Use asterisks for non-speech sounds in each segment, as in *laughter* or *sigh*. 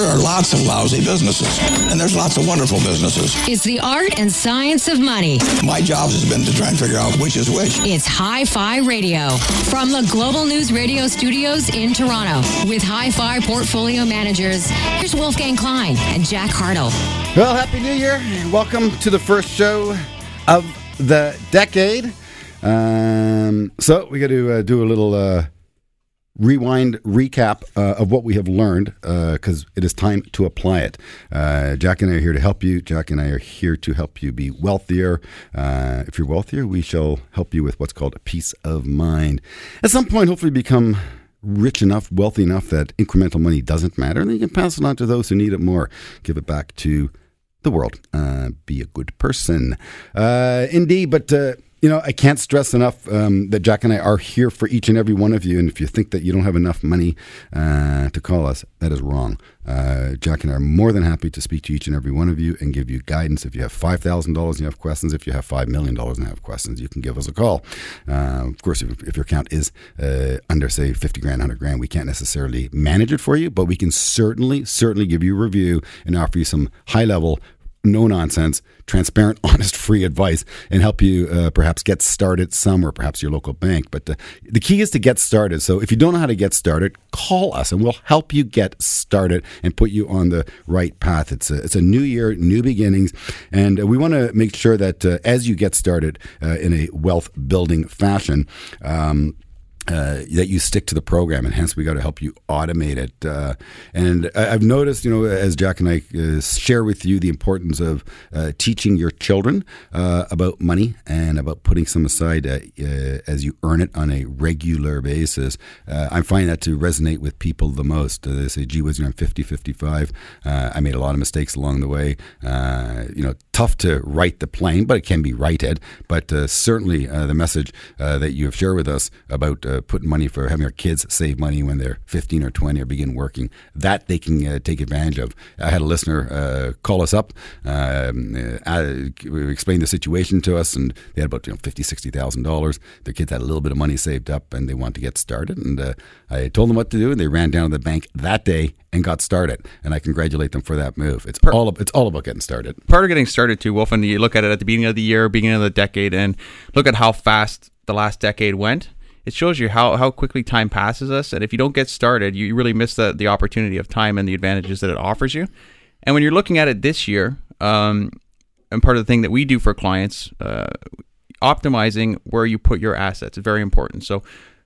there are lots of lousy businesses, and there's lots of wonderful businesses. It's the art and science of money. My job has been to try and figure out which is which. It's Hi Fi Radio from the Global News Radio studios in Toronto with Hi Fi portfolio managers. Here's Wolfgang Klein and Jack Hartle. Well, Happy New Year. Welcome to the first show of the decade. Um, so, we got to uh, do a little. Uh, rewind recap uh, of what we have learned because uh, it is time to apply it. Uh, Jack and I are here to help you. Jack and I are here to help you be wealthier. Uh, if you're wealthier, we shall help you with what's called a peace of mind. At some point, hopefully, become rich enough, wealthy enough that incremental money doesn't matter, and then you can pass it on to those who need it more. Give it back to the world. Uh, be a good person. Uh, indeed, but you know, I can't stress enough um, that Jack and I are here for each and every one of you. And if you think that you don't have enough money uh, to call us, that is wrong. Uh, Jack and I are more than happy to speak to each and every one of you and give you guidance. If you have $5,000 and you have questions, if you have $5 million and have questions, you can give us a call. Uh, of course, if, if, your account is uh, under, say, 50 grand, 100 grand, we can't necessarily manage it for you, but we can certainly, certainly give you a review and offer you some high level no nonsense, transparent, *laughs* honest, free advice and help you uh, perhaps get started somewhere, perhaps your local bank. But the, the key is to get started. So if you don't know how to get started, call us and we'll help you get started and put you on the right path. It's a, it's a new year, new beginnings. And uh, we want to make sure that uh, as you get started uh, in a wealth building fashion, um, uh, that you stick to the program, and hence we got to help you automate it. Uh, and I've noticed, you know, as Jack and I uh, share with you the importance of uh, teaching your children uh, about money and about putting some aside uh, as you earn it on a regular basis. I'm finding that to resonate with people the most. they say, "Gee whiz, you know, I'm 50, 55. I made a lot of mistakes along the way. you know, tough to right the plane, but it can be righted. But certainly, the message that you have shared with us about uh, putting money for having our kids save money when they're 15 or 20 or begin working. That they can uh, take advantage of. I had a listener uh, call us up, um, uh, explain the situation to us, and they had about you know, 50, 60,000 dollars. Their kids had a little bit of money saved up, and they wanted to get started. And uh, I told them what to do, and they ran down to the bank that day and got started. And I congratulate them for that move. It's all it's all about getting started. Part of getting started too, Wolf, and you look at it at the beginning of the year, beginning of the decade, and look at how fast the last decade went it shows you how, how quickly time passes us. And if you don't get started, you really miss the, the opportunity of time and the advantages that it offers you. And when you're looking at it this year, um, and part of the thing that we do for clients, uh, optimizing where you put your assets is very important. So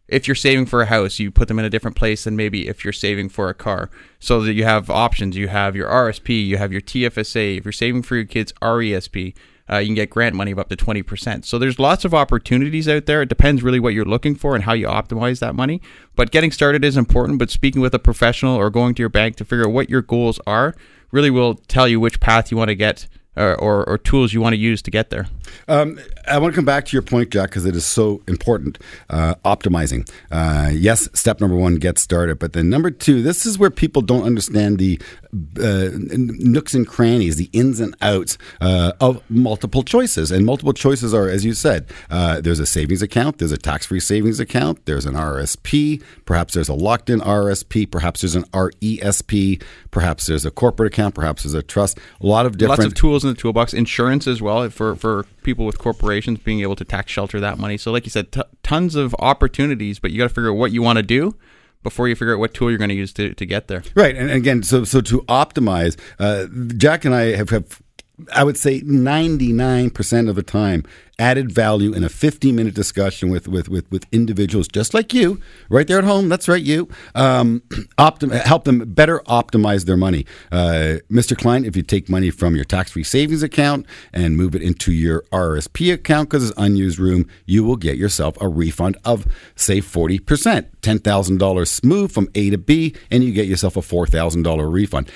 if you're saving for a house, you put them in a different place than maybe if you're saving for a car. So that you have options. You have your RSP, you have your TFSA. If you're saving for your kids, RESP uh, you can get grant money of up to 20%. So there's lots of opportunities out there. It depends really what you're looking for and how you optimize that money. But getting started is important, but speaking with a professional or going to your bank to figure out what your goals are really will tell you which path you want to get or, or, or, tools you want to use to get there. Um, I want to come back to your point, Jack, because it is so important. Uh, optimizing. Uh, yes, step number one, get started. But then number two, this is where people don't understand the uh, nooks and crannies, the ins and outs uh, of multiple choices. And multiple choices are, as you said, uh, there's a savings account, there's a tax free savings account, there's an RSP, perhaps there's a locked in RSP, perhaps there's an RESP, perhaps there's a corporate account, perhaps there's a trust. A lot of different. Lots of tools in the toolbox. Insurance as well for, for people with corporations being able to tax shelter that money. So, like you said, t- tons of opportunities, but you got to figure out what you want to do before you figure out what tool you're going to use to, to get there. Right, and again, so so to optimize, uh, Jack and I have, have I would say 99% of the time added value in a 15 minute discussion with, with, with, with, individuals just like you, right there at home. That's right, you. Um, *clears throat* optim- help them better optimize their money. Uh, Mr. Klein, if you take money from your tax free savings account and move it into your RSP account because it's unused room, you will get yourself a refund of, say, 40%. $10,000 smooth from A to B, and you get yourself a $4,000 refund.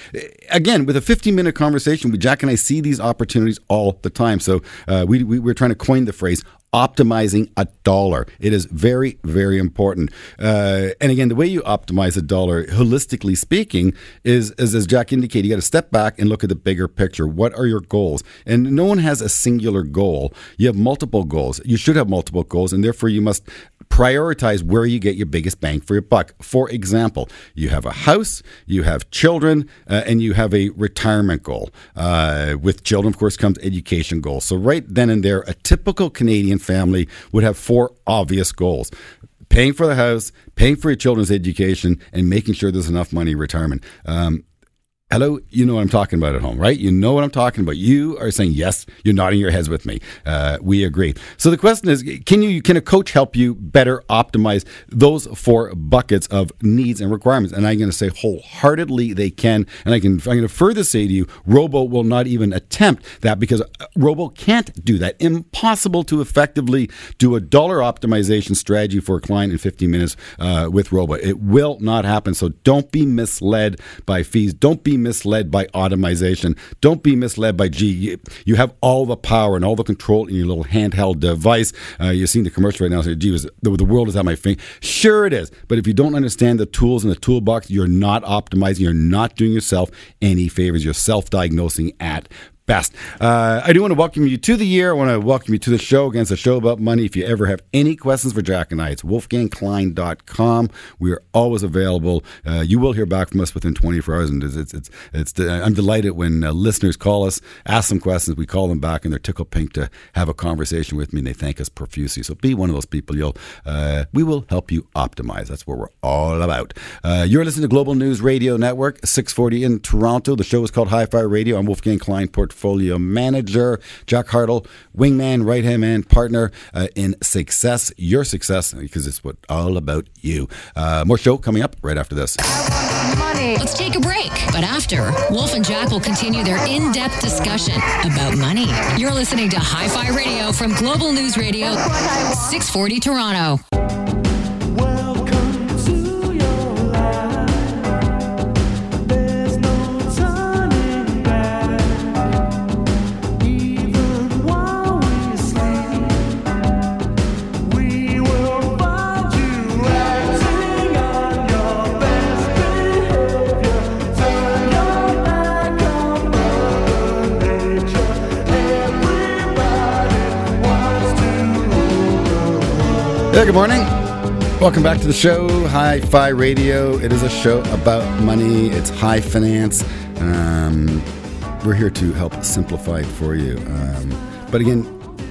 Again, with a 15 minute conversation, Jack and I see these opportunities all the time. So uh, we, we, we're trying to coined the phrase optimizing a dollar. It is very, very important. Uh, and again, the way you optimize a dollar, holistically speaking, is, is as Jack indicated, you got to step back and look at the bigger picture. What are your goals? And no one has a singular goal. You have multiple goals. You should have multiple goals, and therefore you must prioritize where you get your biggest bang for your buck. For example, you have a house, you have children, uh, and you have a retirement goal. Uh, with children, of course, comes education goals. So right then and there, a typical Canadian family would have four obvious goals paying for the house, paying for your children's education, and making sure there's enough money in retirement. Um, Hello, you know what I'm talking about at home, right? You know what I'm talking about. You are saying yes. You're nodding your heads with me. Uh, we agree. So the question is, can you can a coach help you better optimize those four buckets of needs and requirements? And I'm going to say wholeheartedly they can. And I can I'm going to further say to you, Robo will not even attempt that because uh, Robo can't do that. Impossible to effectively do a dollar optimization strategy for a client in 15 minutes uh, with Robo. It will not happen. So don't be misled by fees. Don't be misled by automation. Don't be misled by, gee, you have all the power and all the control in your little handheld device. Uh, you're seeing the commercial right now. So, gee, the, the world is at my finger. Sure, it is. But if you don't understand the tools in the toolbox, you're not optimizing. You're not doing yourself any favors. You're self diagnosing at best. Uh, I do want to welcome you to the year. I want to welcome you to the show. Again, it's a show about money. If you ever have any questions for Jack and I, it's wolfgangklein.com. We are always available. Uh, you will hear back from us within 24 hours. And it's, it's, it's, it's I'm delighted when uh, listeners call us, ask some questions. We call them back and they're tickle pink to have a conversation with me and they thank us profusely. So be one of those people. You'll, uh, we will help you optimize. That's what we're all about. Uh, you're listening to Global News Radio Network, 640 in Toronto. The show is called Hi Fi Radio. I'm Wolfgang Klein, portfolio manager. Jack Hartle, wingman, right hand man, partner uh, in success, your success, because it's what all about you. Uh, more show coming up right after this. Money. Let's take a break. But after, Wolf and Jack will continue their in depth discussion about money. You're listening to Hi Fi Radio from Global News Radio, 640 Toronto. Morning. Welcome back to the show, Hi Fi Radio. It is a show about money, it's high finance. Um, we're here to help simplify it for you. Um, but again,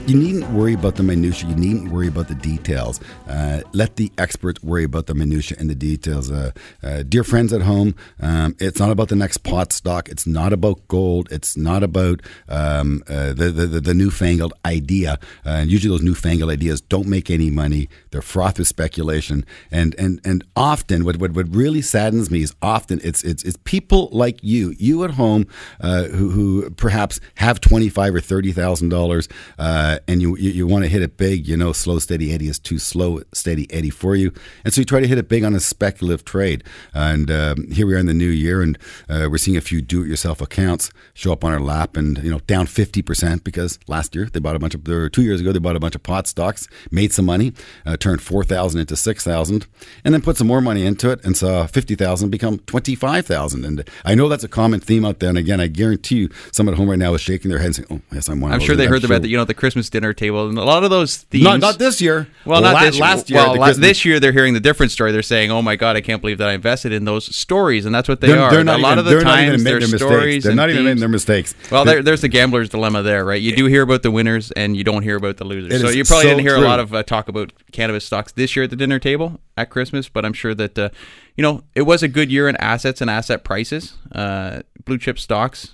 you needn't worry about the minutiae. You needn't worry about the details. Uh, let the experts worry about the minutiae and the details. Uh, uh, dear friends at home, um, it's not about the next pot stock. It's not about gold. It's not about um, uh, the, the, the, newfangled idea. Uh, and usually those newfangled ideas don't make any money. They're froth with speculation. And, and, and often, what, what, what really saddens me is often it's, it's, it's people like you, you at home uh, who, who perhaps have 25 or $30,000 and you, you, you want to hit it big, you know, slow, steady Eddie is too slow, steady Eddie for you. And so you try to hit it big on a speculative trade. And um, here we are in the new year and uh, we're seeing a few do it yourself accounts show up on our lap and, you know, down 50% because last year they bought a bunch of, or two years ago, they bought a bunch of pot stocks, made some money, uh, turned 4,000 into 6,000, and then put some more money into it and saw 50,000 become 25,000. And I know that's a common theme out there. And again, I guarantee you, someone at home right now is shaking their head and saying, oh, yes, I'm one I'm sure they I'm heard sure. about that, you know, the Christmas dinner table and a lot of those themes. Not, not this year. Well, not La- this last year. Well, la- this year they're hearing the different story. They're saying, "Oh my God, I can't believe that I invested in those stories," and that's what they They're, are. they're not a lot even, of the they're times, their stories. mistakes. They're not even themes. their mistakes. Well, there, there's the gambler's dilemma there, right? You do hear about the winners and you don't hear about the losers. It so you probably so didn't hear true. a lot of uh, talk about cannabis stocks this year at the dinner table at Christmas, but I'm sure that uh, you know it was a good year in assets and asset prices. Uh, blue chip stocks,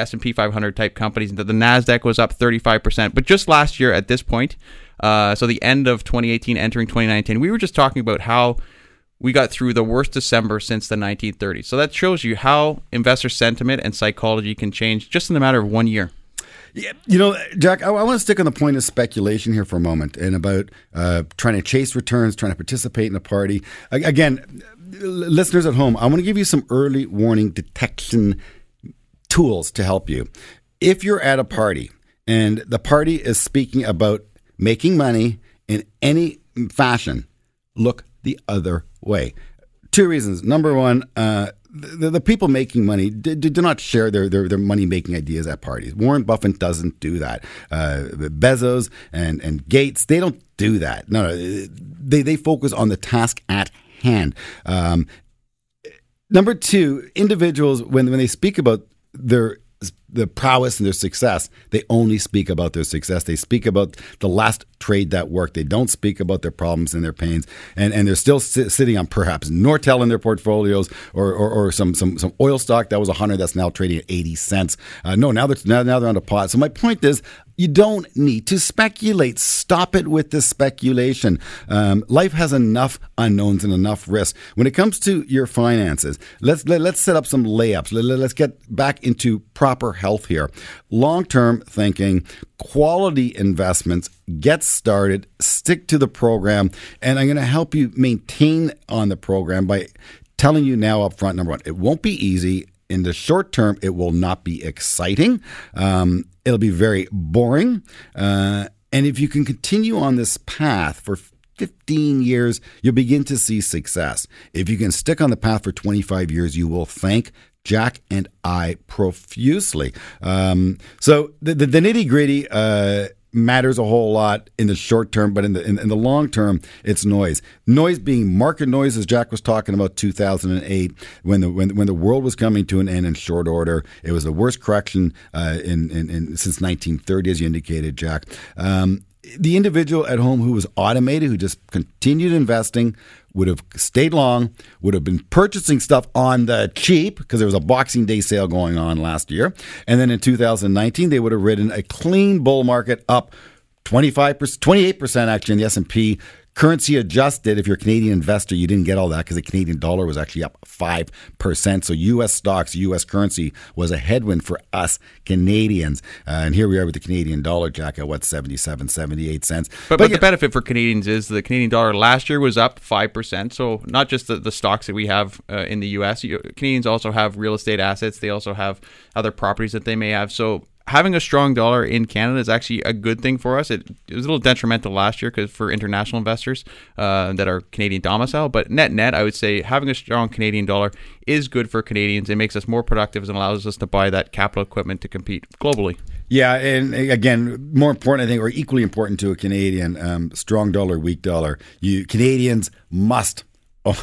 S&P 500 type companies. The, the Nasdaq was up 35%, but just last year at this point, uh, so the end of 2018, entering 2019, we were just talking about how we got through the worst December since the 1930s. So that shows you how investor sentiment and psychology can change just in a matter of one year. Yeah, you know, Jack, I, I want to stick on the point of speculation here for a moment and about uh, trying to chase returns, trying to participate in a party. Again, listeners at home, I want to give you some early warning detection tools to help you. If you're at a party and the party is speaking about making money in any fashion, look the other way. Two reasons. Number one, uh, the, the people making money do, do not share their, their, their money making ideas at parties. Warren Buffett doesn't do that. Uh, Bezos and, and Gates, they don't do that. No, no, they, they focus on the task at hand. Um, number two, individuals, when, when they speak about their the prowess and their success, they only speak about their success. They speak about the last trade that worked. They don't speak about their problems and their pains. And, and they're still sit, sitting on perhaps Nortel in their portfolios or, or, or, some, some, some oil stock that was 100 that's now trading at 80 cents. Uh, no, now they're, now, now they're on a pot. So my point is, you don't need to speculate. Stop it with the speculation. Um, life has enough unknowns and enough risks. When it comes to your finances, let's let, us let us set up some layups. Let, let's get back into proper health here. Long term thinking, quality investments, get started, stick to the program, and I'm going to help you maintain on the program by telling you now up front number one, it won't be easy in the short term, it will not be exciting. Um, it'll be very boring. Uh, and if you can continue on this path for 15 years, you'll begin to see success. If you can stick on the path for 25 years, you will thank Jack and I profusely. Um, so the, the, the nitty gritty. Uh, matters a whole lot in the short term, but in the in, in, the long term, it's noise. Noise being market noise, as Jack was talking about, 2008, when the when when the world was coming to an end in short order. It was the worst correction uh, in, in, in, since 1930, as you indicated, Jack. Um, the individual at home who was automated, who just continued investing, would have stayed long, would have been purchasing stuff on the cheap because there was a Boxing Day sale going on last year. And then in 2019, they would have ridden a clean bull market up 25%, 28% actually in the S&P Currency adjusted, if you're a Canadian investor, you didn't get all that because the Canadian dollar was actually up 5%. So U.S. stocks, U.S. currency was a headwind for us Canadians. Uh, and here we are with the Canadian dollar, Jack, at what, 77, 78 cents. But, but, but the benefit for Canadians is the Canadian dollar last year was up 5%. So not just the, the stocks that we have uh, in the U.S., Canadians also have real estate assets. They also have other properties that they may have. So having a strong dollar in Canada is actually a good thing for us. It, it was a little detrimental last year because for international investors uh, that are Canadian domicile, but net net, I would say having a strong Canadian dollar is good for Canadians. It makes us more productive and allows us to buy that capital equipment to compete globally. Yeah, and again, more important, I think, or equally important to a Canadian, um, strong dollar, weak dollar. You Canadians must Oh, *laughs*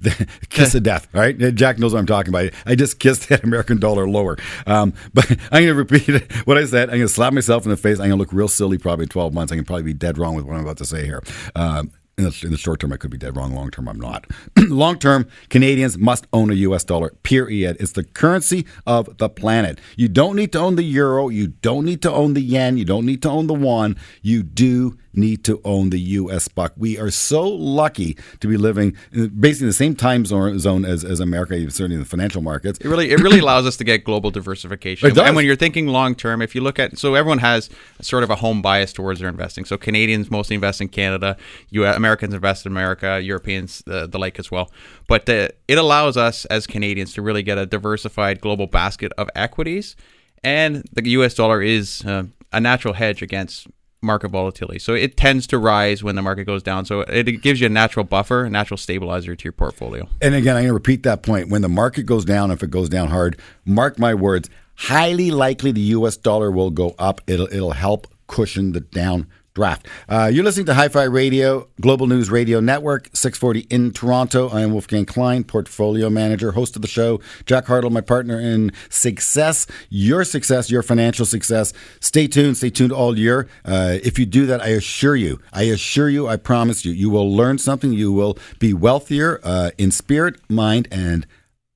the kiss of death, right? Jack knows what I'm talking about. I just kissed that American dollar lower. Um, *laughs* but I'm going to repeat *laughs* what I said. I'm going to slap myself in the face. I'm going to look real silly probably 12 months. I can probably be dead wrong with what I'm about to say here. Um, in the, in the, short term, I could be dead wrong. Long term, I'm not. *clears throat* Long term, Canadians must own a U.S. dollar. Period. It's the currency of the planet. You don't need to own the euro. You don't need to own the yen. You don't need to own the won. You do need to own the U.S. buck. We are so lucky to be living basically in the same time zone as, as America, certainly in the financial markets. It really it really allows us to get global diversification. And when you're thinking long term, if you look at so everyone has sort of a home bias towards their investing. So Canadians mostly invest in Canada, you Americans invest in America, Europeans the, the like as well. But the, it allows us as Canadians to really get a diversified global basket of equities, and the U.S. dollar is uh, a natural hedge against market volatility. So it tends to rise when the market goes down. So it, gives you a natural buffer, a natural stabilizer to your portfolio. And again, I'm going to repeat that point. When the market goes down, if it goes down hard, mark my words, highly likely the US dollar will go up. It'll it'll help cushion the down draft. Uh, you're listening to Hi Fi Radio, Global News Radio Network, 640 in Toronto. I am Wolfgang Klein, portfolio manager, host of the show. Jack Hartle, my partner in success, your success, your financial success. Stay tuned, stay tuned all year. Uh, if you do that, I assure you, I assure you, I promise you, you will learn something. You will be wealthier uh, in spirit, mind, and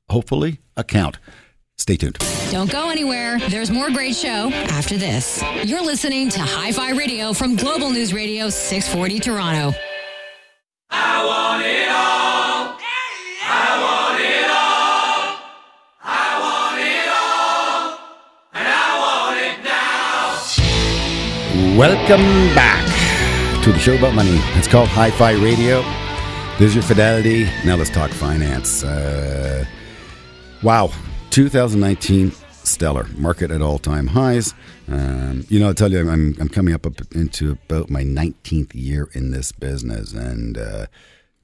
hopefully account. Stay tuned. Don't go anywhere. There's more great show after this. You're listening to Hi Fi Radio from Global News Radio 640 Toronto. I want it all. I want it all. I want it all. And I want it now. Welcome back to the show about money. It's called Hi Fi Radio. There's your fidelity. Now let's talk finance. Uh, wow. 2019 stellar market at all time highs. Um, you know, I'll tell you, I'm, I'm coming up, up into about my 19th year in this business, and uh,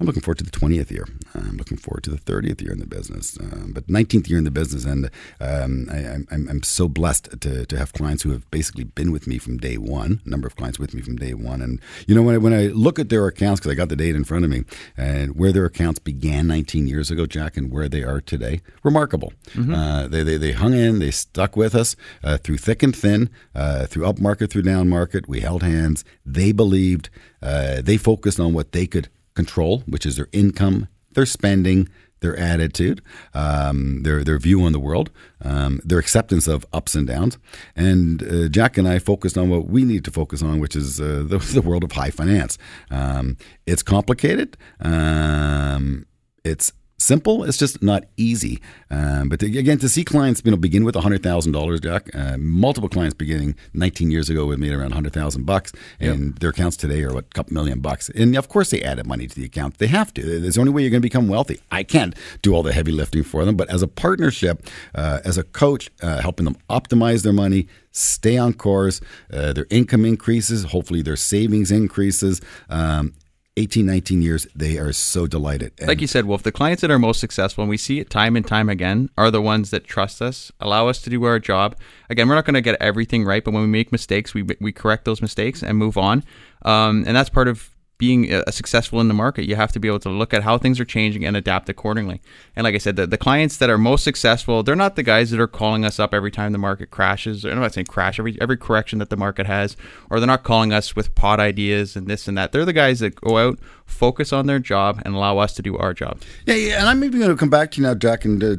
I'm looking forward to the 20th year. I'm looking forward to the 30th year in the business, um, but 19th year in the business, and um, I, am I'm, I'm so blessed to, to have clients who have basically been with me from day one. A number of clients with me from day one, and you know when I, when I look at their accounts because I got the date in front of me, and where their accounts began 19 years ago, Jack, and where they are today, remarkable. Mm-hmm. Uh, they, they they hung in, they stuck with us uh, through thick and thin, uh, through up market, through down market. We held hands. They believed. Uh, they focused on what they could control, which is their income, their spending, their attitude, um, their their view on the world, um, their acceptance of ups and downs. And uh, Jack and I focused on what we need to focus on, which is uh, the, *laughs* the, world of high finance. Um, it's complicated. Um, it's simple. It's just not easy. Um, but to, again, to see clients, you know, begin with hundred thousand dollars, Jack. Uh, multiple clients beginning 19 years ago with me around hundred thousand bucks, and yep. their accounts today are what a couple million bucks. And of course, they added money to the account. They have to. There's the only way you're going to become wealthy. I can't do all the heavy lifting for them, but as a partnership, uh, as a coach, uh, helping them optimize their money, stay on course, uh, their income increases, hopefully their savings increases, um, 18, 19 years, they are so delighted. And like you said, Wolf, the clients that are most successful, and we see it time and time again, are the ones that trust us, allow us to do our job. Again, we're not going to get everything right, but when we make mistakes, we, we correct those mistakes and move on. Um, and that's part of being a successful in the market, you have to be able to look at how things are changing and adapt accordingly. And like I said, the, the clients that are most successful, they're not the guys that are calling us up every time the market crashes. I'm not saying crash every every correction that the market has, or they're not calling us with pot ideas and this and that. They're the guys that go out, focus on their job, and allow us to do our job. Yeah, yeah. And I'm even going to come back to you now, Jack, and uh,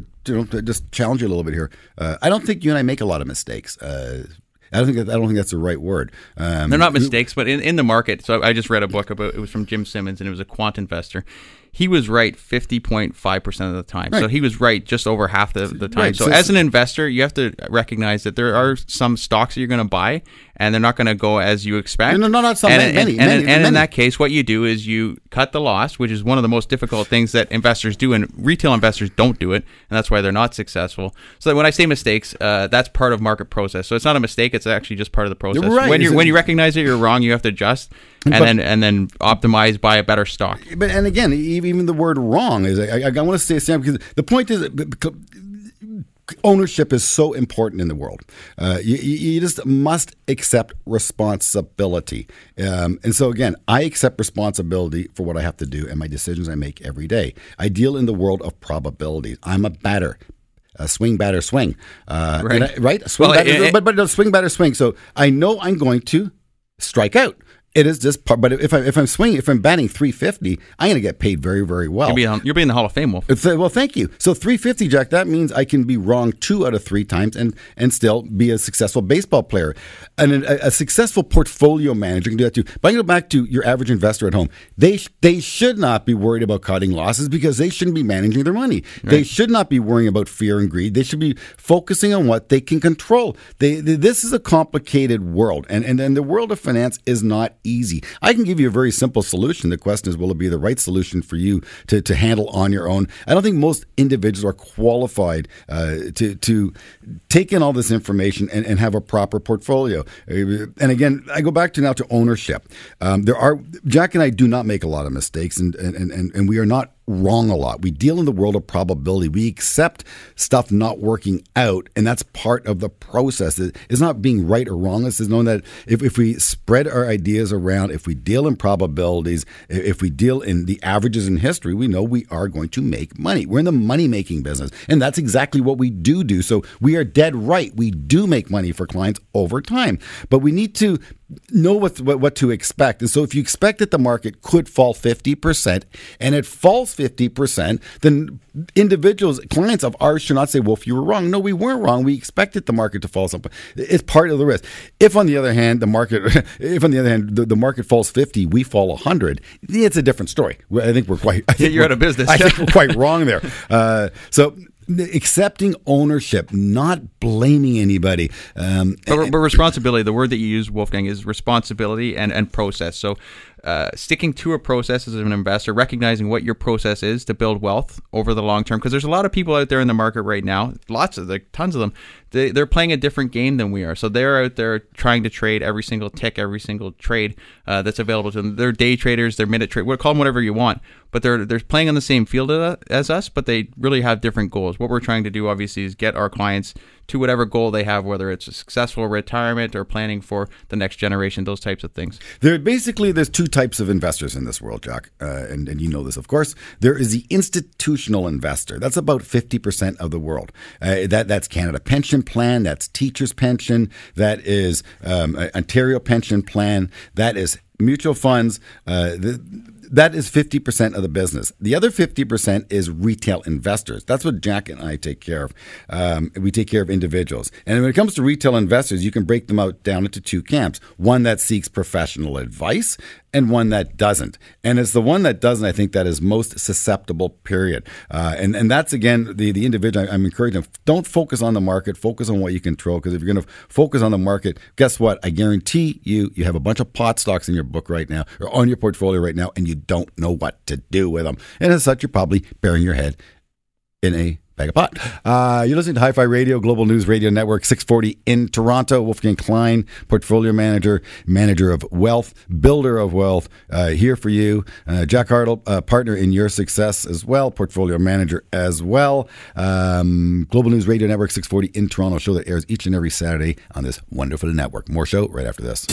just challenge you a little bit here. Uh, I don't think you and I make a lot of mistakes. I don't think that, I don't think that's the right word. Um, They're not mistakes, but in, in the market. So I just read a book about it was from Jim Simons, and it was a quant investor. He was right fifty point five percent of the time. Right. So he was right just over half the, the time. Right. So, so as an investor, you have to recognize that there are some stocks that you're going to buy, and they're not going to go as you expect. No, no, not some. And, many, and, many, and, and in that case, what you do is you cut the loss, which is one of the most difficult things that investors do, and retail investors don't do it, and that's why they're not successful. So that when I say mistakes, uh, that's part of market process. So it's not a mistake; it's actually just part of the process. Right. When you when you recognize that you're wrong, you have to adjust and but, then and then optimize buy a better stock. But and again, even the word wrong is I, I, I want to say Sam because the point is ownership is so important in the world. Uh, you, you, just must accept responsibility. Um, and so, again, I accept responsibility for what I have to do and my decisions I make every day. I deal in the world of probabilities. I'm a batter. A swing, batter, swing. Uh, right. I, right? Swing, well, batter, it, it, but, but swing, batter, swing. So I know I'm going to strike out. It is just part, but if I if I'm swinging, if I'm batting 350, I'm going to get paid very very well. You'll be, on, you'll be in the Hall of Fame, Wolf. Uh, well, thank you. So 350, Jack. That means I can be wrong two out of three times and and still be a successful baseball player, and a, a successful portfolio manager can do that too. But I go back to your average investor at home. They they should not be worried about cutting losses because they shouldn't be managing their money. Right. They should not be worrying about fear and greed. They should be focusing on what they can control. They, they this is a complicated world, and and and the world of finance is not easy. I can give you a very simple solution. The question is, will it be the right solution for you to, to handle on your own? I don't think most individuals are qualified uh, to, to take in all this information and, and have a proper portfolio. And again, I go back to now to ownership. Um, there are Jack and I do not make a lot of mistakes, and, and, and, and we are not wrong a lot. We deal in the world of probability. We accept stuff not working out, and that's part of the process. It's not being right or wrong. Is knowing that if, if we spread our ideas around, if we deal in probabilities, if we deal in the averages in history, we know we are going to make money. We're in the money making business, and that's exactly what we do do. So we are dead right. We do make money for clients over time, but we need to know what, what, what to expect. And so if you expect that the market could fall 50% and it falls 50%, then individuals, clients of ours should not say, well, if you were wrong. No, we weren't wrong. We expected the market to fall something. It's part of the risk. If on the other hand, the market, *laughs* if on the other hand, the, the market falls 50, we fall 100, it's a different story. I think we're quite, I think yeah, you're out of business. I think *laughs* we're quite wrong there. Uh, so accepting ownership, not blaming anybody. Um, but, but, responsibility, the word that you use, Wolfgang, is responsibility and, and process. So uh, sticking to a process as an investor, recognizing what your process is to build wealth over the long term. Because there's a lot of people out there in the market right now, lots of like tons of them. They, they're playing a different game than we are. So they're out there trying to trade every single tick, every single trade uh, that's available to them. They're day traders, they're minute trade, call them whatever you want. But they're they're playing on the same field as us, but they really have different goals. What we're trying to do, obviously, is get our clients to whatever goal they have, whether it's a successful retirement or planning for the next generation, those types of things. There basically there's two types of investors in this world, Jack, uh, and and you know this, of course. There is the institutional investor. That's about fifty percent of the world. Uh, that that's Canada Pension Plan. That's Teachers Pension. That is um, Ontario Pension Plan. That is mutual funds. Uh, the, that is 50% of the business. The other 50% is retail investors. That's what Jack and I take care of. Um, we take care of individuals. And when it comes to retail investors, you can break them out down into two camps one that seeks professional advice and one that doesn't. And it's the one that doesn't, I think, that is most susceptible, period. Uh, and, and that's, again, the, the individual I'm encouraging. Don't focus on the market, focus on what you control. Because if you're going to focus on the market, guess what? I guarantee you, you have a bunch of pot stocks in your book right now or on your portfolio right now, and you don't know what to do with them. And as such, you're probably burying your head in a bag of pot. Uh, you're listening to Hi Fi Radio, Global News Radio Network, 640 in Toronto. Wolfgang Klein, portfolio manager, manager of wealth, builder of wealth, uh, here for you. Uh, Jack Hartle, uh, partner in your success as well, portfolio manager as well. Um, Global News Radio Network, 640 in Toronto, show that airs each and every Saturday on this wonderful network. More show right after this.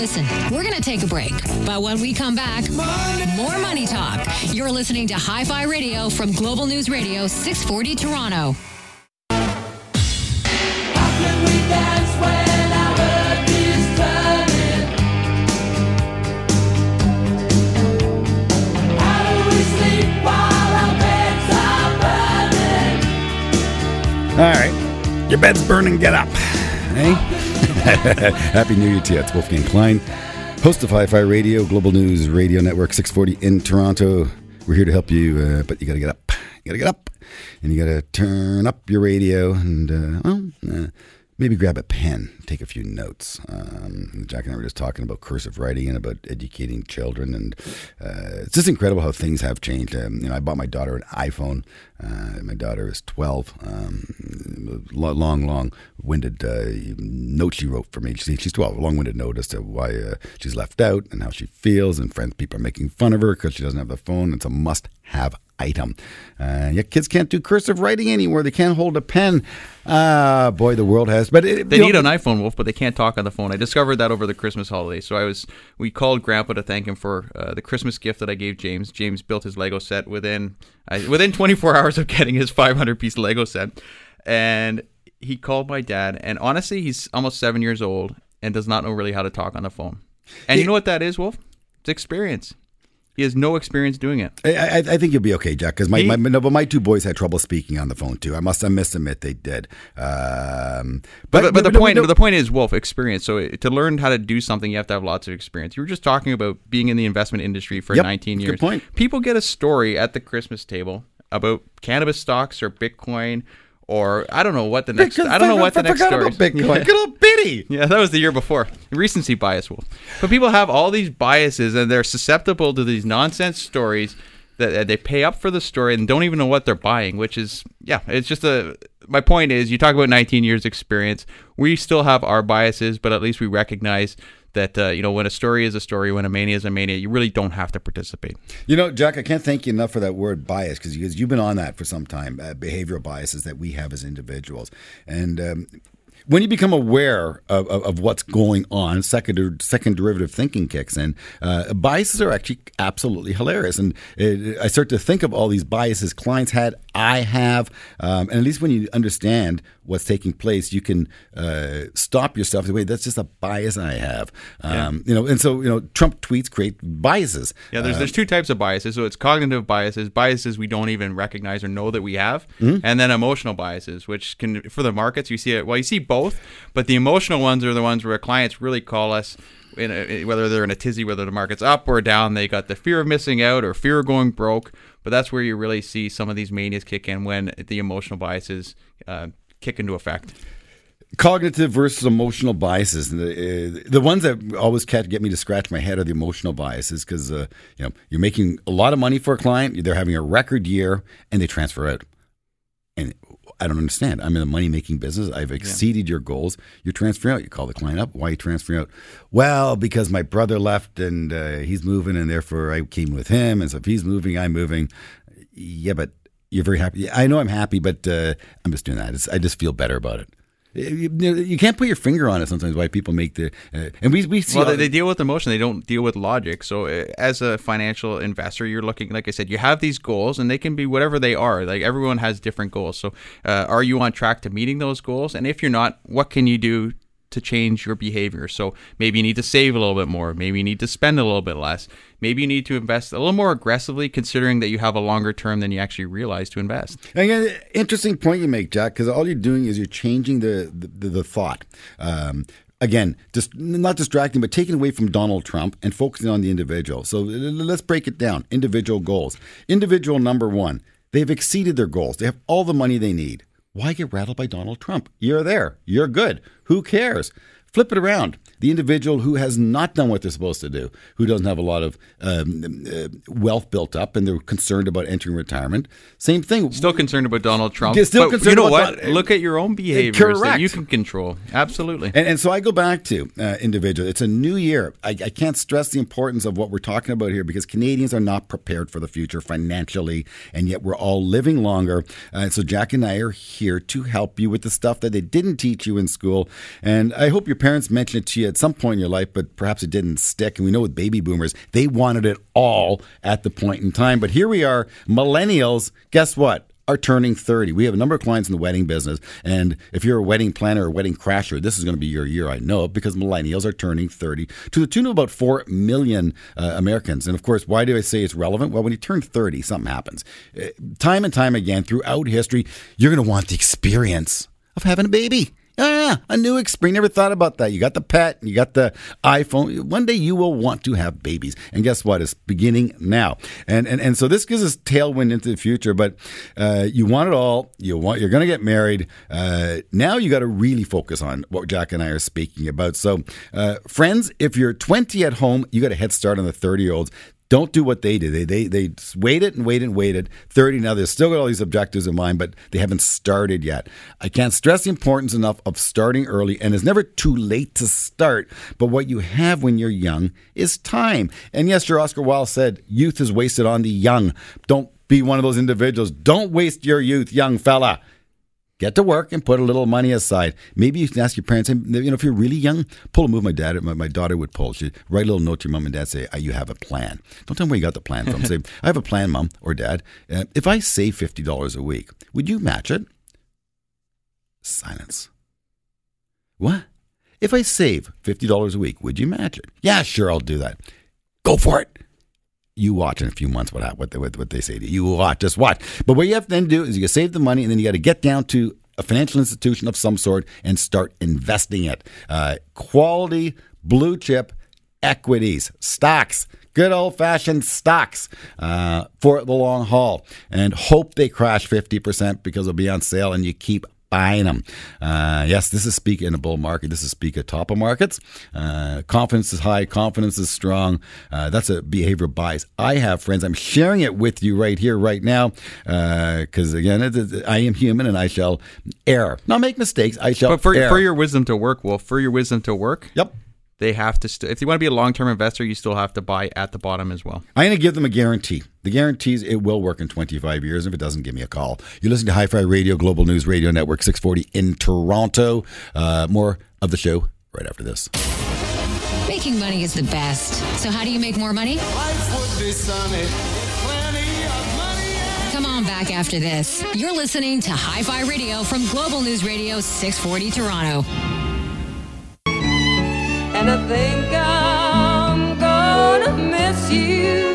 Listen, we're going to take a break. But when we come back, more money talk. You're listening to Hi Fi Radio from Global News Radio 640 Toronto. All right. Your bed's burning, get up. Hey? *laughs* Happy New Year to you. It's Wolfgang Klein, host of Hi Fi Radio, Global News Radio Network 640 in Toronto. We're here to help you, uh, but you got to get up. You got to get up. And you got to turn up your radio and, uh, well, uh, maybe grab a pen, take a few notes. Um, Jack and I were just talking about cursive writing and about educating children, and uh, it's just incredible how things have changed. Um, you know, I bought my daughter an iPhone. Uh, my daughter is 12. Um, long, long-winded uh, note she wrote for me. She, she's 12. Long-winded note as to why uh, she's left out and how she feels, and friends, people are making fun of her because she doesn't have the phone. It's a must-have item. Uh, yeah, kids can't do cursive writing anymore. They can't hold a pen. Uh, boy, the world has. But it, they need know, an iPhone, Wolf, but they can't talk on the phone. I discovered that over the Christmas holiday. So I was, we called Grandpa to thank him for uh, the Christmas gift that I gave James. James built his Lego set within within 24 *laughs* hours of getting his 500 piece Lego set, and he called my dad. And honestly, he's almost seven years old and does not know really how to talk on the phone. And you know what that is, Wolf? It's experience. He has no experience doing it. I, I, I think you'll be okay, Jack. Because my, my, no, but my two boys had trouble speaking on the phone too. I must I must admit they did. Um, but, but, but, the point the point is Wolf experience. So to learn how to do something, you have to have lots of experience. You were just talking about being in the investment industry for yep, 19 years. Good point. People get a story at the Christmas table about cannabis stocks or Bitcoin or I don't know what the next. I don't know what the next story. About Bitcoin, yeah. good old bitty. *laughs* Yeah, that was the year before. Recency bias, Wolf. But people have all these biases, and they're susceptible to these nonsense stories that they pay up for the story and don't even know what they're buying. Which is, yeah, it's just a. My point is, you talk about 19 years experience. We still have our biases, but at least we recognize that uh, you know when a story is a story, when a mania is a mania, you really don't have to participate. You know, Jack, I can't thank you enough for that word bias because you've been on that for some time. Uh, behavioral biases that we have as individuals, and um, when you become aware of, of, of, what's going on, second second derivative thinking kicks in. Uh, biases are actually absolutely hilarious, and it, I start to think of all these biases clients had, I have, um, and at least when you understand what's taking place, you can uh, stop yourself. Wait, that's just a bias I have, um, yeah. you know. And so, you know, Trump tweets create biases. Yeah, there's there's two types of biases. So it's cognitive biases, biases we don't even recognize or know that we have, mm-hmm. and then emotional biases, which can for the markets you see it. Well, you see both, but the emotional ones are the ones where clients really call us. A, whether they're in a tizzy, whether the market's up or down, they got the fear of missing out or fear of going broke. But that's where you really see some of these manias kick in when the emotional biases uh, kick into effect. cognitive versus emotional biases. The, uh, the ones that always get me to scratch my head are the emotional biases because uh, you know you're making a lot of money for a client, they're having a record year, and they transfer out. I don't understand. I'm in a money making business. I've exceeded your goals. You're transferring out. You call the client up. Why are you transferring out? Well, because my brother left and uh, he's moving, and therefore I came with him. And so if he's moving, I'm moving. Yeah, but you're very happy. I know I'm happy, but uh, I'm just doing that. It's, I just feel better about it. You, you can't put your finger on it sometimes why people make the uh, and we we see well they, they deal with emotion. They don't deal with logic. So uh, as a financial investor you're looking like i said you have these goals and they can be whatever they are. Like everyone has different goals. So uh, are you on track to meeting those goals? And if you're not what can you do to change your behavior so maybe you need to save a little bit more maybe you need to spend a little bit less maybe you need to invest a little more aggressively considering that you have a longer term than you actually realize to invest And again, interesting point you make, Jack, because all you're doing is you're changing the the, the thought. Um, again, just not distracting, but taking away from Donald Trump and focusing on the individual. So let's break it down. Individual goals. Individual number one, they've exceeded their goals. They have all the money they need. Why get rattled by Donald Trump? You're there. You're good. Who cares? Flip it around. The individual who has not done what they're supposed to do, who doesn't have a lot of um, uh, wealth built up, and they're concerned about entering retirement. Same thing. still concerned about donald trump Yeah, still but concerned you know about what Don- look at your own behaviors that Correct. you can control absolutely And, and so I go back to uh, individual. It's a new year. I, I can't stress the importance of what we're talking about here because Canadians are not prepared for the future financially, and yet we're all living longer. Uh, so Jack and I are here to help you with the stuff that they didn't teach you in school. And I hope your parents mentioned it to you at some point in your life, but perhaps it didn't stick. And we know with baby boomers, they wanted it all at the point in time. But here we are, millennials. Guess what? are turning 30. We have a number of clients in the wedding business. And if you're a wedding planner or wedding crasher, this is going to be your year, I know, because millennials are turning 30 to the tune of about 4 million uh, Americans. And of course, why do I say it's relevant? Well, when you turn 30, something happens. Uh, time and time again throughout history, you're going to want the experience of having a baby. Ah, a new experience. Never thought about that. You got the pet, you got the iPhone. One day you will want to have babies. And guess what? It's beginning now. And and, and so this gives us tailwind into the future. But uh, you want it all. You want you're going to get married. Uh, now you got to really focus on what Jack and I are speaking about. So, uh, friends, if you're 20 at home, you got a head start on the 30 year olds. Don't do what they did. They they they waited and waited and waited. Thirty now. They've still got all these objectives in mind, but they haven't started yet. I can't stress the importance enough of starting early, and it's never too late to start. But what you have when you're young is time. And yes, your Oscar Wilde said, "Youth is wasted on the young." Don't be one of those individuals. Don't waste your youth, young fella get to work and put a little money aside. Maybe you can ask your parents, you know, if you're really young, pull a move my dad, my, my daughter would pull. She'd write a little note to your mom and dad, say, "Ah, you have a plan. Don't tell them where you got the plan from. *laughs* say, I have a plan, mom or dad. Uh, if I save $50 a week, would you match it? Silence. What? If I save $50 a week, would you match it? Yeah, sure, I'll do that. Go for it you watch in a few months what what they, what they say to you. You watch, just watch. But what you have to then do is you save the money, and then you got to get down to a financial institution of some sort and start investing it. Uh, quality blue chip equities, stocks. Good old fashioned stocks uh, for the long haul, and hope they crash fifty percent because they'll be on sale, and you keep buying them. Uh, yes, this is speak in a bull market. This is speak at top of markets. Uh, confidence is high. Confidence is strong. Uh, that's a behavioral bias. I have friends. I'm sharing it with you right here, right now, because again, it, it, I am human and I shall err. Not make mistakes. I shall. But for, err. for your wisdom to work, Wolf, for your wisdom to work, yep. They have to. St- if you want to be a long term investor, you still have to buy at the bottom as well. I'm going to give them a guarantee. The guarantees it will work in 25 years. If it doesn't, give me a call. You listen to Hi Fi Radio, Global News Radio Network 640 in Toronto. Uh, more of the show right after this. Making money is the best. So, how do you make more money? Life would be sunny. Plenty of money. Come on back after this. You're listening to Hi Fi Radio from Global News Radio 640 Toronto. And I think I'm gonna miss you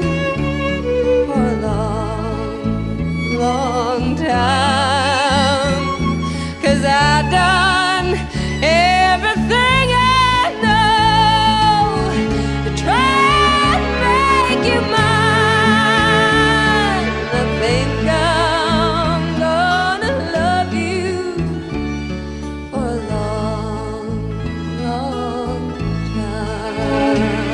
for a long, long time. Cause I done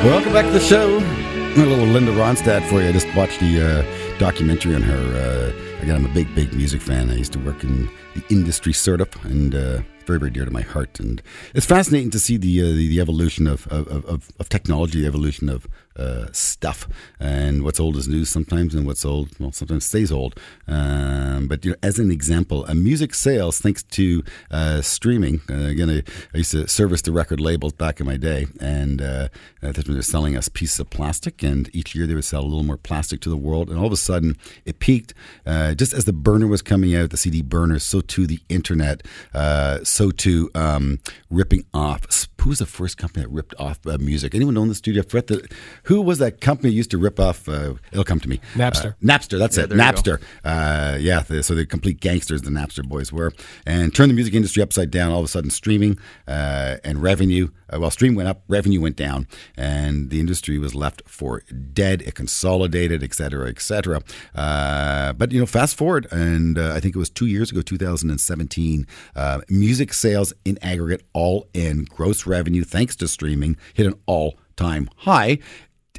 Welcome back to the show. A little Linda Ronstadt for you. I just watched the uh, documentary on her. Uh, again, I'm a big, big music fan. I used to work in the industry, sort of, and uh, very, very dear to my heart. And it's fascinating to see the uh, the, the evolution of, of, of, of technology, the evolution of uh, stuff, and what's old is news sometimes, and what's old, well, sometimes stays old. Um, but you know, as an example, a music sales, thanks to uh, streaming. Uh, again, I, I used to service the record labels back in my day, and uh, they're selling us pieces of plastic, and each year they would sell a little more plastic to the world, and all of a sudden it peaked uh, just as the burner was coming out, the CD burner. So too the internet, uh, so too um, ripping off. Who was the first company that ripped off music? Anyone know in the studio? I forget the, who was that company used to rip off? Uh, it'll come to me. Napster. Uh, Napster. That's Yeah, it. there you go. Napster. Uh, yeah. The, so the complete gangsters the Napster boys were, and turned the music industry upside down. All of a sudden, streaming uh, and revenue. Uh, well, stream went up, revenue went down, and the industry was left for dead. It consolidated, et cetera, et cetera. Uh, but you know, fast forward, and uh, I think it was two years ago, 2017. Uh, music sales in aggregate, all in gross revenue, thanks to streaming, hit an all-time high.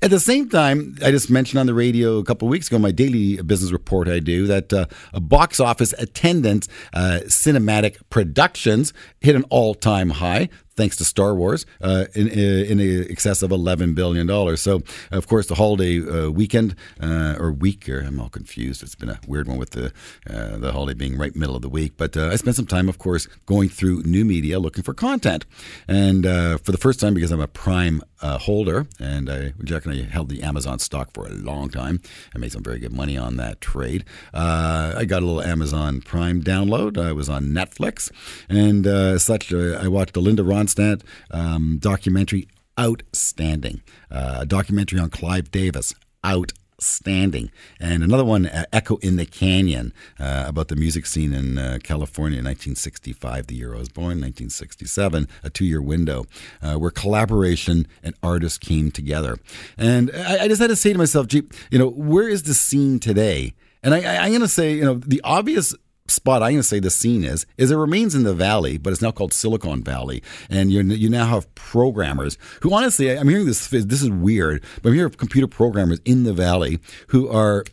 At the same time, I just mentioned on the radio a couple weeks ago, my daily business report I do, that uh, a box office attendance, uh, cinematic productions hit an all time high. Thanks to Star Wars, uh, in in excess of eleven billion dollars. So, of course, the holiday uh, weekend uh, or week, or I'm all confused. It's been a weird one with the uh, the holiday being right middle of the week. But uh, I spent some time, of course, going through new media, looking for content, and uh, for the first time, because I'm a Prime uh, holder, and I, Jack and I held the Amazon stock for a long time. I made some very good money on that trade. Uh, I got a little Amazon Prime download. I was on Netflix, and uh, such, uh, I watched the Linda Ronstadt um, documentary. Outstanding. Uh, a documentary on Clive Davis. Outstanding. And another one, uh, Echo in the Canyon, uh, about the music scene in uh, California in 1965, the year I was born, 1967, a two year window uh, where collaboration and artists came together. And I, I just had to say to myself, gee, you know, where is the scene today? And I, I, I'm going to say, you know, the obvious spot going to say the scene is is it remains in the valley, but it's now called Silicon Valley, and you you now have programmers who honestly I'm hearing this this is weird, but I'm hearing computer programmers in the valley who are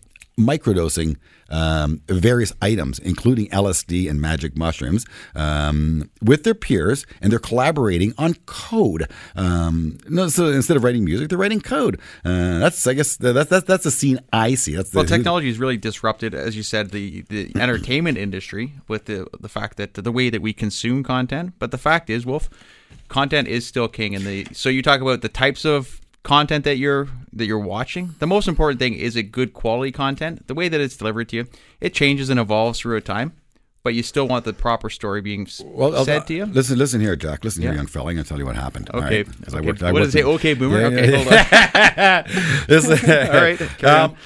microdosing um, various items, including LSD and magic mushrooms, um, with their peers, and they're collaborating on code. Um, no, so instead of writing music, they're writing code. Uh, that's, I guess, that's that's that's the scene I see. That's the, Well, technology has really disrupted, as you said, the, the *clears throat* entertainment industry with the the fact that the way that we consume content. But the fact is, Wolf, content is still king. And the so you talk about the types of content that you're that you're watching. The most important thing is it good quality content. The way that it's delivered to you, it changes and evolves through a time. But you still want the proper story being Well, said uh, to you. Listen, listen here, Jack. Listen Yeah. here, young fella. I'm going to tell you what happened. Okay. I okay. worked- I what does it say? Okay, boomer. Yeah, okay, yeah, hold on. *laughs* *laughs* All right, on. Um,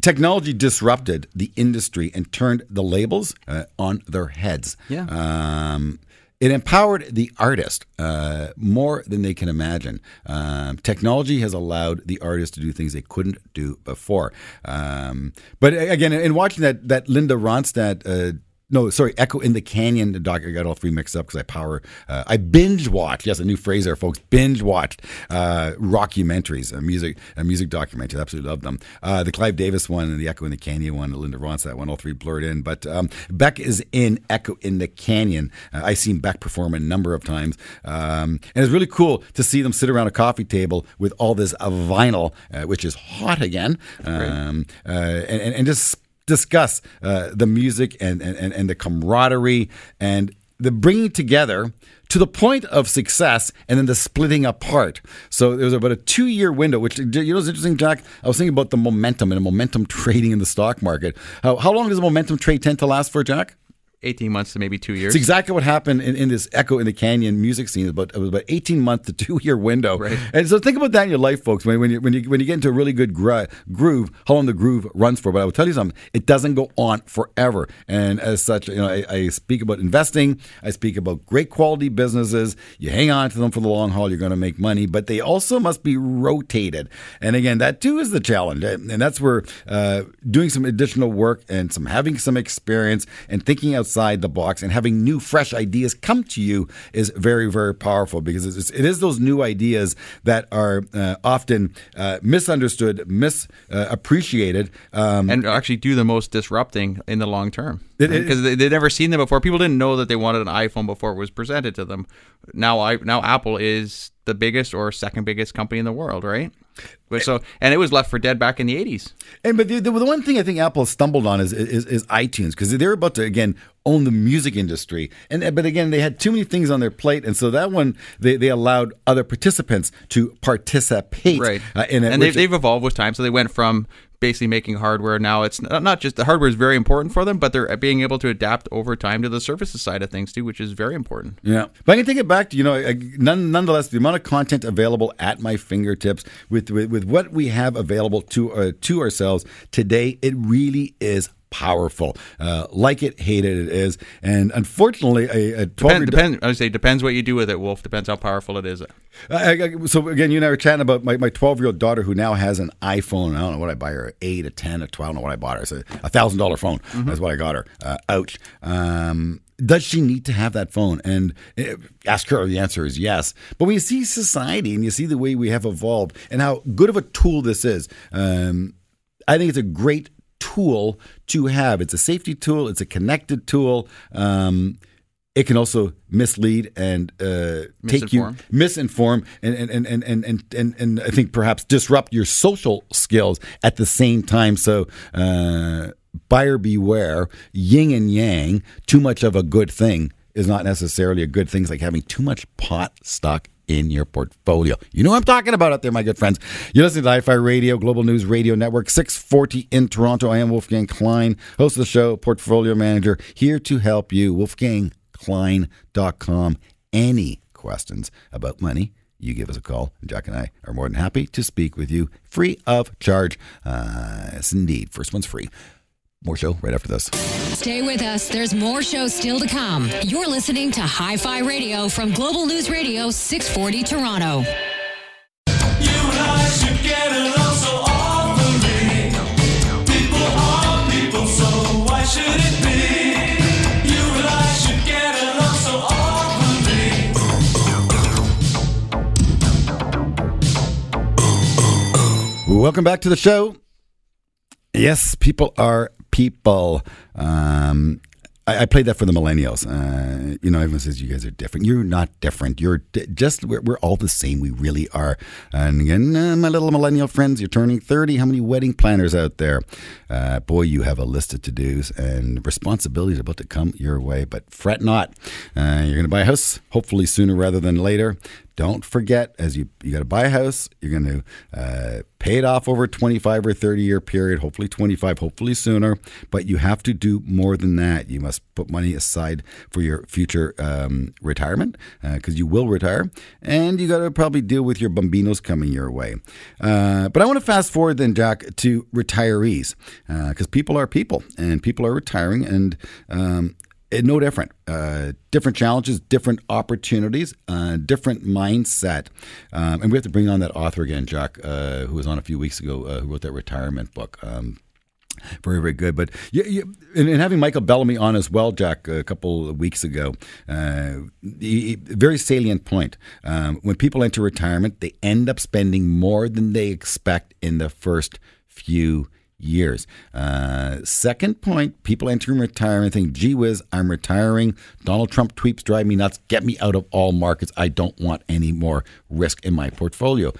technology disrupted the industry and turned the labels uh, on their heads. Yeah. Um, it empowered the artist uh, more than they can imagine. Um, technology has allowed the artist to do things they couldn't do before. Um, but again, in watching that that Linda Ronstadt. Uh, no, sorry, Echo in the Canyon. The doc, I got all three mixed up because I power. Uh, I binge watched. Yes, a new phrase there, folks. Binge watched uh, rockumentaries, a music, a music documentary. Absolutely love them. Uh, the Clive Davis one and the Echo in the Canyon one, the Linda Ronstadt one, all three blurred in. But um, Beck is in Echo in the Canyon. Uh, I've seen Beck perform a number of times, um, and it's really cool to see them sit around a coffee table with all this vinyl, uh, which is hot again, um, uh, and, and, and just discuss uh, the music and, and, and the camaraderie and the bringing together to the point of success and then the splitting apart. So there was about a two year window, which, you know, what's interesting, Jack? I was thinking about the momentum and the momentum *laughs* trading in the stock market. How, how long does a momentum trade tend to last for, Jack? 18 months to maybe two years. It's exactly what happened in, in this Echo in the Canyon music scene. About it was about eighteen month to *laughs* two year window. Right. And so think about that in your life, folks. When, when you when you when you get into a really good gro- groove, how long the groove runs for. But I will tell you something: it doesn't go on forever. And as such, you know, I, I speak about investing. I speak about great quality businesses. You hang on to them for the long haul. You're going to make money, but they also must be rotated. And again, that too is the challenge. And that's where uh, doing some additional work and some having some experience and thinking outside outside the box and having new, fresh ideas come to you is very, very powerful because it's, it is those new ideas that are uh, often uh, misunderstood, misappreciated. Um, and actually do the most disrupting in the long term because they, they'd never seen them before. People didn't know that they wanted an iPhone before it was presented to them. Now, I now Apple is the biggest or second biggest company in the world, right? So and it was left for dead back in the eighties. And but the, the, the one thing I think Apple stumbled on is is, is iTunes because they're about to again own the music industry. And but again, they had too many things on their plate, and so that one they, they allowed other participants to participate right uh, in it. and they've, they've evolved with time so they went from basically making hardware now it's not not just the hardware is very important for them but they're being able to adapt over time to the services side of things too which is very important Yeah, but I can take it back to you know, none, nonetheless, the amount of content available at my fingertips with with, with what we have available to uh, to ourselves today, it really is powerful. Uh, like it, hate it, it is, and unfortunately, a, a. Depend, depend, I would say depends what you do with it wolf depends how powerful it is I, I, so again, you and I were chatting about my, my 12 year old daughter who now has an iPhone. I don't know what I buy her, eight, a 10, a 12. I don't know what I bought her. It's a a thousand dollar phone. That's what I got her. Uh, ouch. Um, does she need to have that phone? And uh, ask her. The answer is yes. But when you see society and you see the way we have evolved and how good of a tool this is, um, I think it's a great tool to have. It's a safety tool. It's a connected tool. Um, it can also mislead and uh, take you Misinform. and, and, and, and, and, and and I think perhaps disrupt your social skills at the same time. So uh, buyer beware, yin and yang, too much of a good thing is not necessarily a good thing. It's like having too much pot stuck in your portfolio. You know what I'm talking about out there, my good friends. You're listening to Hi-Fi Radio, Global News Radio Network, 640 in Toronto. I am Wolfgang Klein, host of the show, portfolio manager, here to help you. WolfgangKlein.com. Any questions about money, you give us a call. Jack and I are more than happy to speak with you free of charge. Uh, yes, indeed. First one's free. More show right after this. Stay with us. There's more shows still to come. You're listening to Hi Fi Radio from Global News Radio 640 Toronto. You and I should get along so awfully. People are people, so why should it be? You and I should get along so awfully. Welcome back to the show. Yes, people are people. Um, I, I played that for the millennials. Uh, you know, everyone says you guys are different. You're not different. You're d- just we're, we're all the same. We really are. And again, uh, my little millennial friends, you're turning thirty. How many wedding planners out there? Uh, boy, you have a list of to dos and responsibilities about to come your way. But fret not. Uh, you're going to buy a house, hopefully sooner rather than later. Don't forget, as you you got to buy a house, you're going to uh, pay it off over a 25 or 30 year period, hopefully 25, hopefully sooner. But you have to do more than that. You must put money aside for your future um, retirement because you will retire, and you got to probably deal with your bambinos coming your way. Uh, but I want to fast forward then, Jack, to retirees because people are people, and people are retiring, and um, no different. Uh, different challenges, different opportunities, uh, different mindset. Um, and we have to bring on that author again, Jack, uh, who was on a few weeks ago, uh, who wrote that retirement book. Um, very, very good. But you, and, and having Michael Bellamy on as well, Jack, a couple of weeks ago, uh, he- very salient point. Um, when people enter retirement, they end up spending more than they expect in the first few years. Uh, second point, people entering retirement think, gee whiz, I'm retiring. Donald Trump tweets drive me nuts. Get me out of all markets. I don't want any more risk in my portfolio.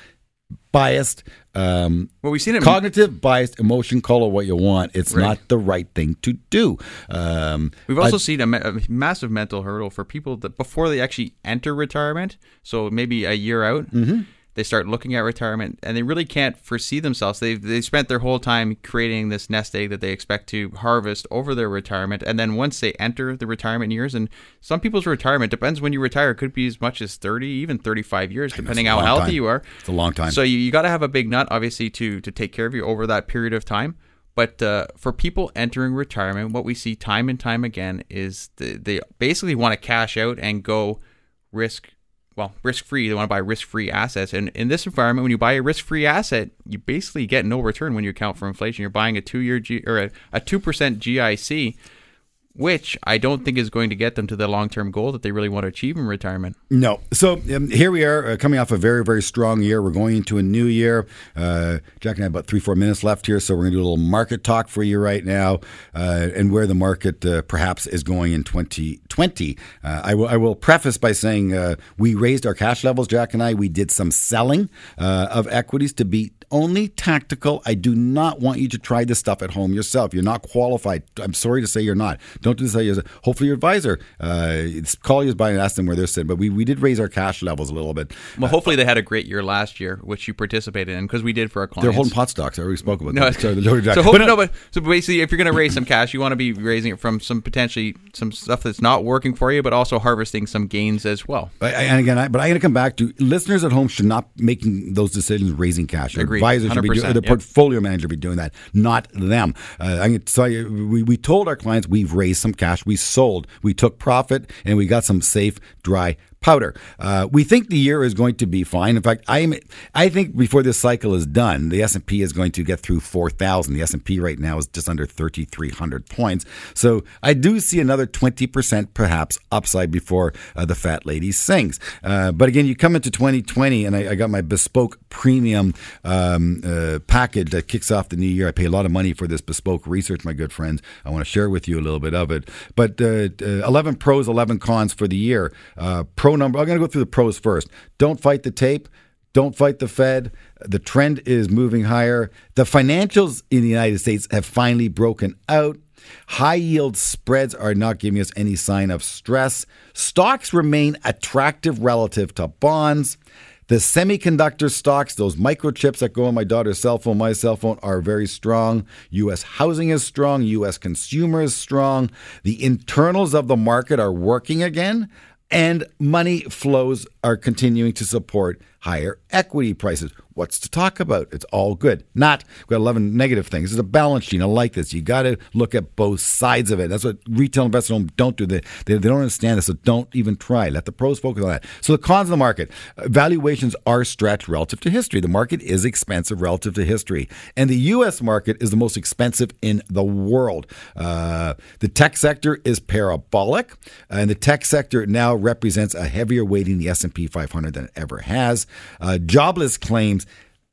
Biased, um, well we've seen it cognitive biased emotion call it what you want it's Right. not the right thing to do um, We've also I- seen a, ma- a massive mental hurdle for people that before they actually enter retirement, so maybe a year out, Mm-hmm. They start looking at retirement and they really can't foresee themselves. They've, they've spent their whole time creating this nest egg that they expect to harvest over their retirement. And then once they enter the retirement years, and some people's retirement depends when you retire, it could be as much as 30, even 35 years, depending how healthy time. you are. It's a long time. So you, you got to have a big nut, obviously, to to take care of you over that period of time. But uh, for people entering retirement, what we see time and time again is the, they basically want to cash out and go risk, well, risk free. They want to buy risk free assets. And in this environment, when you buy a risk free asset, you basically get no return when you account for inflation. You're buying a two year G or a, a 2% GIC which I don't think is going to get them to the long term goal that they really want to achieve in retirement. No. So um, here we are uh, coming off a very, very strong year. We're going into a new year. Uh, Jack and I have about three, four minutes left here. So we're going to do a little market talk for you right now uh, and where the market uh, perhaps is going in 2020. Uh, I, will, preface by saying uh, we raised our cash levels, Jack and I. We did some selling of equities to be only tactical. I do not want you to try this stuff at home yourself. You're not qualified. I'm sorry to say you're not. Don't do this. as- Hopefully, your advisor uh, call you by and ask them where they're sitting. But we, we did raise our cash levels a little bit. Well, hopefully they had a great year last year, which you participated in because we did for our clients. They're holding pot stocks. I already spoke about No, that. Sorry, the Loaded Jack. so But hopefully, no- but so basically, if you're going to raise some cash, you want to be raising it from some potentially some stuff that's not working for you, but also harvesting some gains as well. And again, I, but I'm going to come back to listeners at home should not making those decisions raising cash. Your Agreed. Advisors should be doing, the yep. portfolio manager be doing that, not them. Uh, I can tell you, we, we told our clients we've raised some cash, we sold, we took profit, and we got some safe, dry powder. Uh, we think the year is going to be fine. In fact, I am. I think before this cycle is done, the S and P is going to get through four thousand. The S and P right now is just under thirty three hundred points. So I do see another twenty percent perhaps upside before uh, the fat lady sings. Uh, but again, you come into twenty twenty, and I, I got my bespoke premium um, uh, package that kicks off the new year. I pay a lot of money for this bespoke research, my good friends. I want to share with you a little bit of it. But uh, uh, eleven pros, eleven cons for the year. Uh, number. I'm going to go through the pros first. Don't fight the tape. Don't fight the Fed. The trend is moving higher. The financials in the United States have finally broken out. High yield spreads are not giving us any sign of stress. Stocks remain attractive relative to bonds. The semiconductor stocks, those microchips that go on my daughter's cell phone, my cell phone, are very strong. U.S. housing is strong. U.S. consumer is strong. The internals of the market are working again. And money flows are continuing to support higher equity prices. What's to talk about? It's all good. Not, we've got 11 negative things. It's a balance sheet. I like this. You got to look at both sides of it. That's what retail investors don't- do. They, they, they don't understand this, so don't even try. Let the pros focus on that. So the cons of the market. Uh, Valuations are stretched relative to history. The market is expensive relative to history. And the U.S. market is the most expensive in the world. Uh, the tech sector is parabolic, and the tech sector now represents a heavier weighting in the S&P 500 than it ever has. Uh, jobless claims,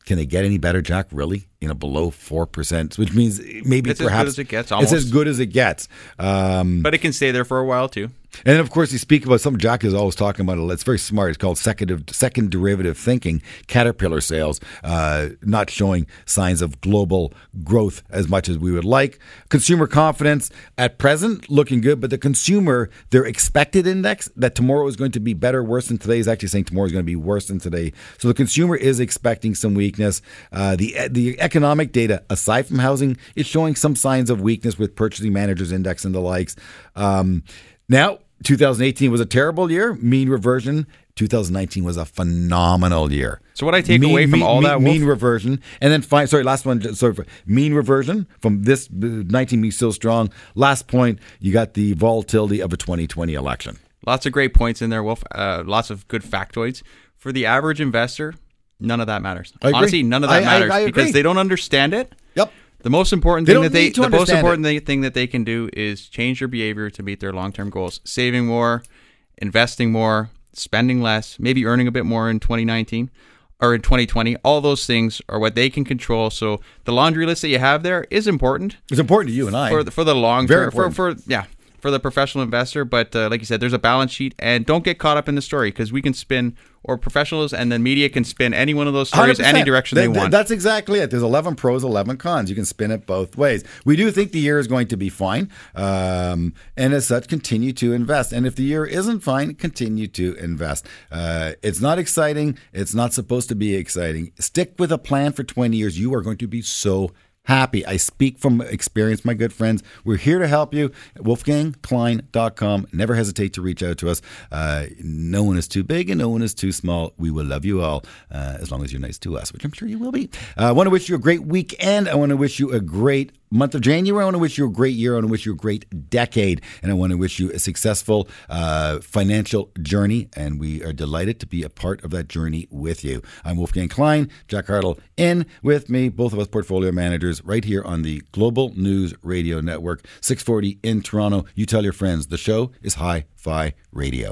can they get any better, Jack? Really? You know, below 4%, which means maybe It's as good as it gets, It's as good as it gets. Um, But it can stay there for a while too. and then, of course, you speak about something Jack is always talking about. It's very smart. It's called second, second derivative thinking. Caterpillar sales uh, not showing signs of global growth as much as we would like. Consumer confidence at present looking good, but the consumer, their expected index that tomorrow is going to be better, worse than today is actually saying tomorrow is going to be worse than today. So the consumer is expecting some weakness. Uh, the the economic data, aside from housing, is showing some signs of weakness with purchasing managers index and the likes. Um, now, 2018 was a terrible year, mean reversion. 2019 was a phenomenal year. So what I take away from all that, mean Wolf- reversion, and then fine. Sorry, last one. Sorry, for mean reversion from this uh, 19 being still strong. Last point, you got the volatility of a 2020 election. Lots of great points in there, Wolf. Uh, lots of good factoids. For the average investor, none of that matters. I agree. Honestly, none of that I- I- matters I agree. because they don't understand it. Yep. The most important They thing that they the most important thi- thing that they can do is change their behavior to meet their long-term goals. Saving more, investing more, spending less, maybe earning a bit more in 2019 or in 2020. All those things are what they can control. So the laundry list that you have there is important It's important to you and I. for the, for the long Very term for, for yeah for the professional investor but uh, like you said there's a balance sheet and don't get caught up in the story because we can spin or professionals and then media can spin any one of those stories any 100%. direction That- they want That's exactly it. There's 11 pros, 11 cons. You can spin it both ways. We do think the year is going to be fine. Um, and as such, continue to invest. And if the year isn't fine, continue to invest. Uh, it's not exciting. It's not supposed to be exciting. Stick with a plan for 20 years. You are going to be so happy. I speak from experience, my good friends. We're here to help you. WolfgangKlein.com. Never hesitate to reach out to us. Uh, no one is too big and no one is too small. We will love you all uh, as long as you're nice to us, which I'm sure you will be. Uh, I want to wish you a great weekend. I want to wish you a great month of January. I want to wish you a great year. I want to wish you a great decade. And I want to wish you a successful uh, financial journey. And we are delighted to be a part of that journey with you. I'm Wolfgang Klein, Jack Hartle in with me, both of us portfolio managers right here on the Global News Radio Network, 640 in Toronto. You tell your friends. The show is Hi Fi Radio.